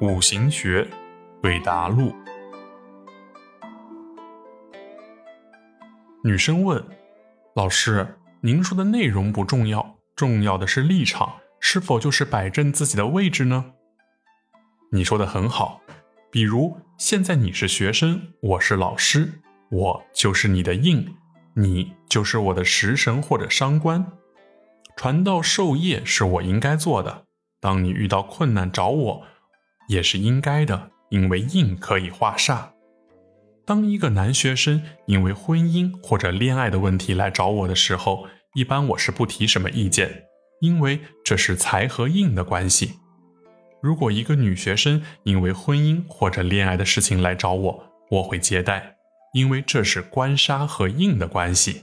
五行学，韦达录。女生问：“老师，您说的内容不重要，重要的是立场，是否就是摆正自己的位置呢？”你说的很好，比如现在你是学生，我是老师，我就是你的印，你就是我的食神或者伤官，传道授业是我应该做的。当你遇到困难找我。也是应该的，因为印可以化煞。当一个男学生因为婚姻或者恋爱的问题来找我的时候，一般我是不提什么意见，因为这是财和印的关系。如果一个女学生因为婚姻或者恋爱的事情来找我，我会接待，因为这是官杀和印的关系。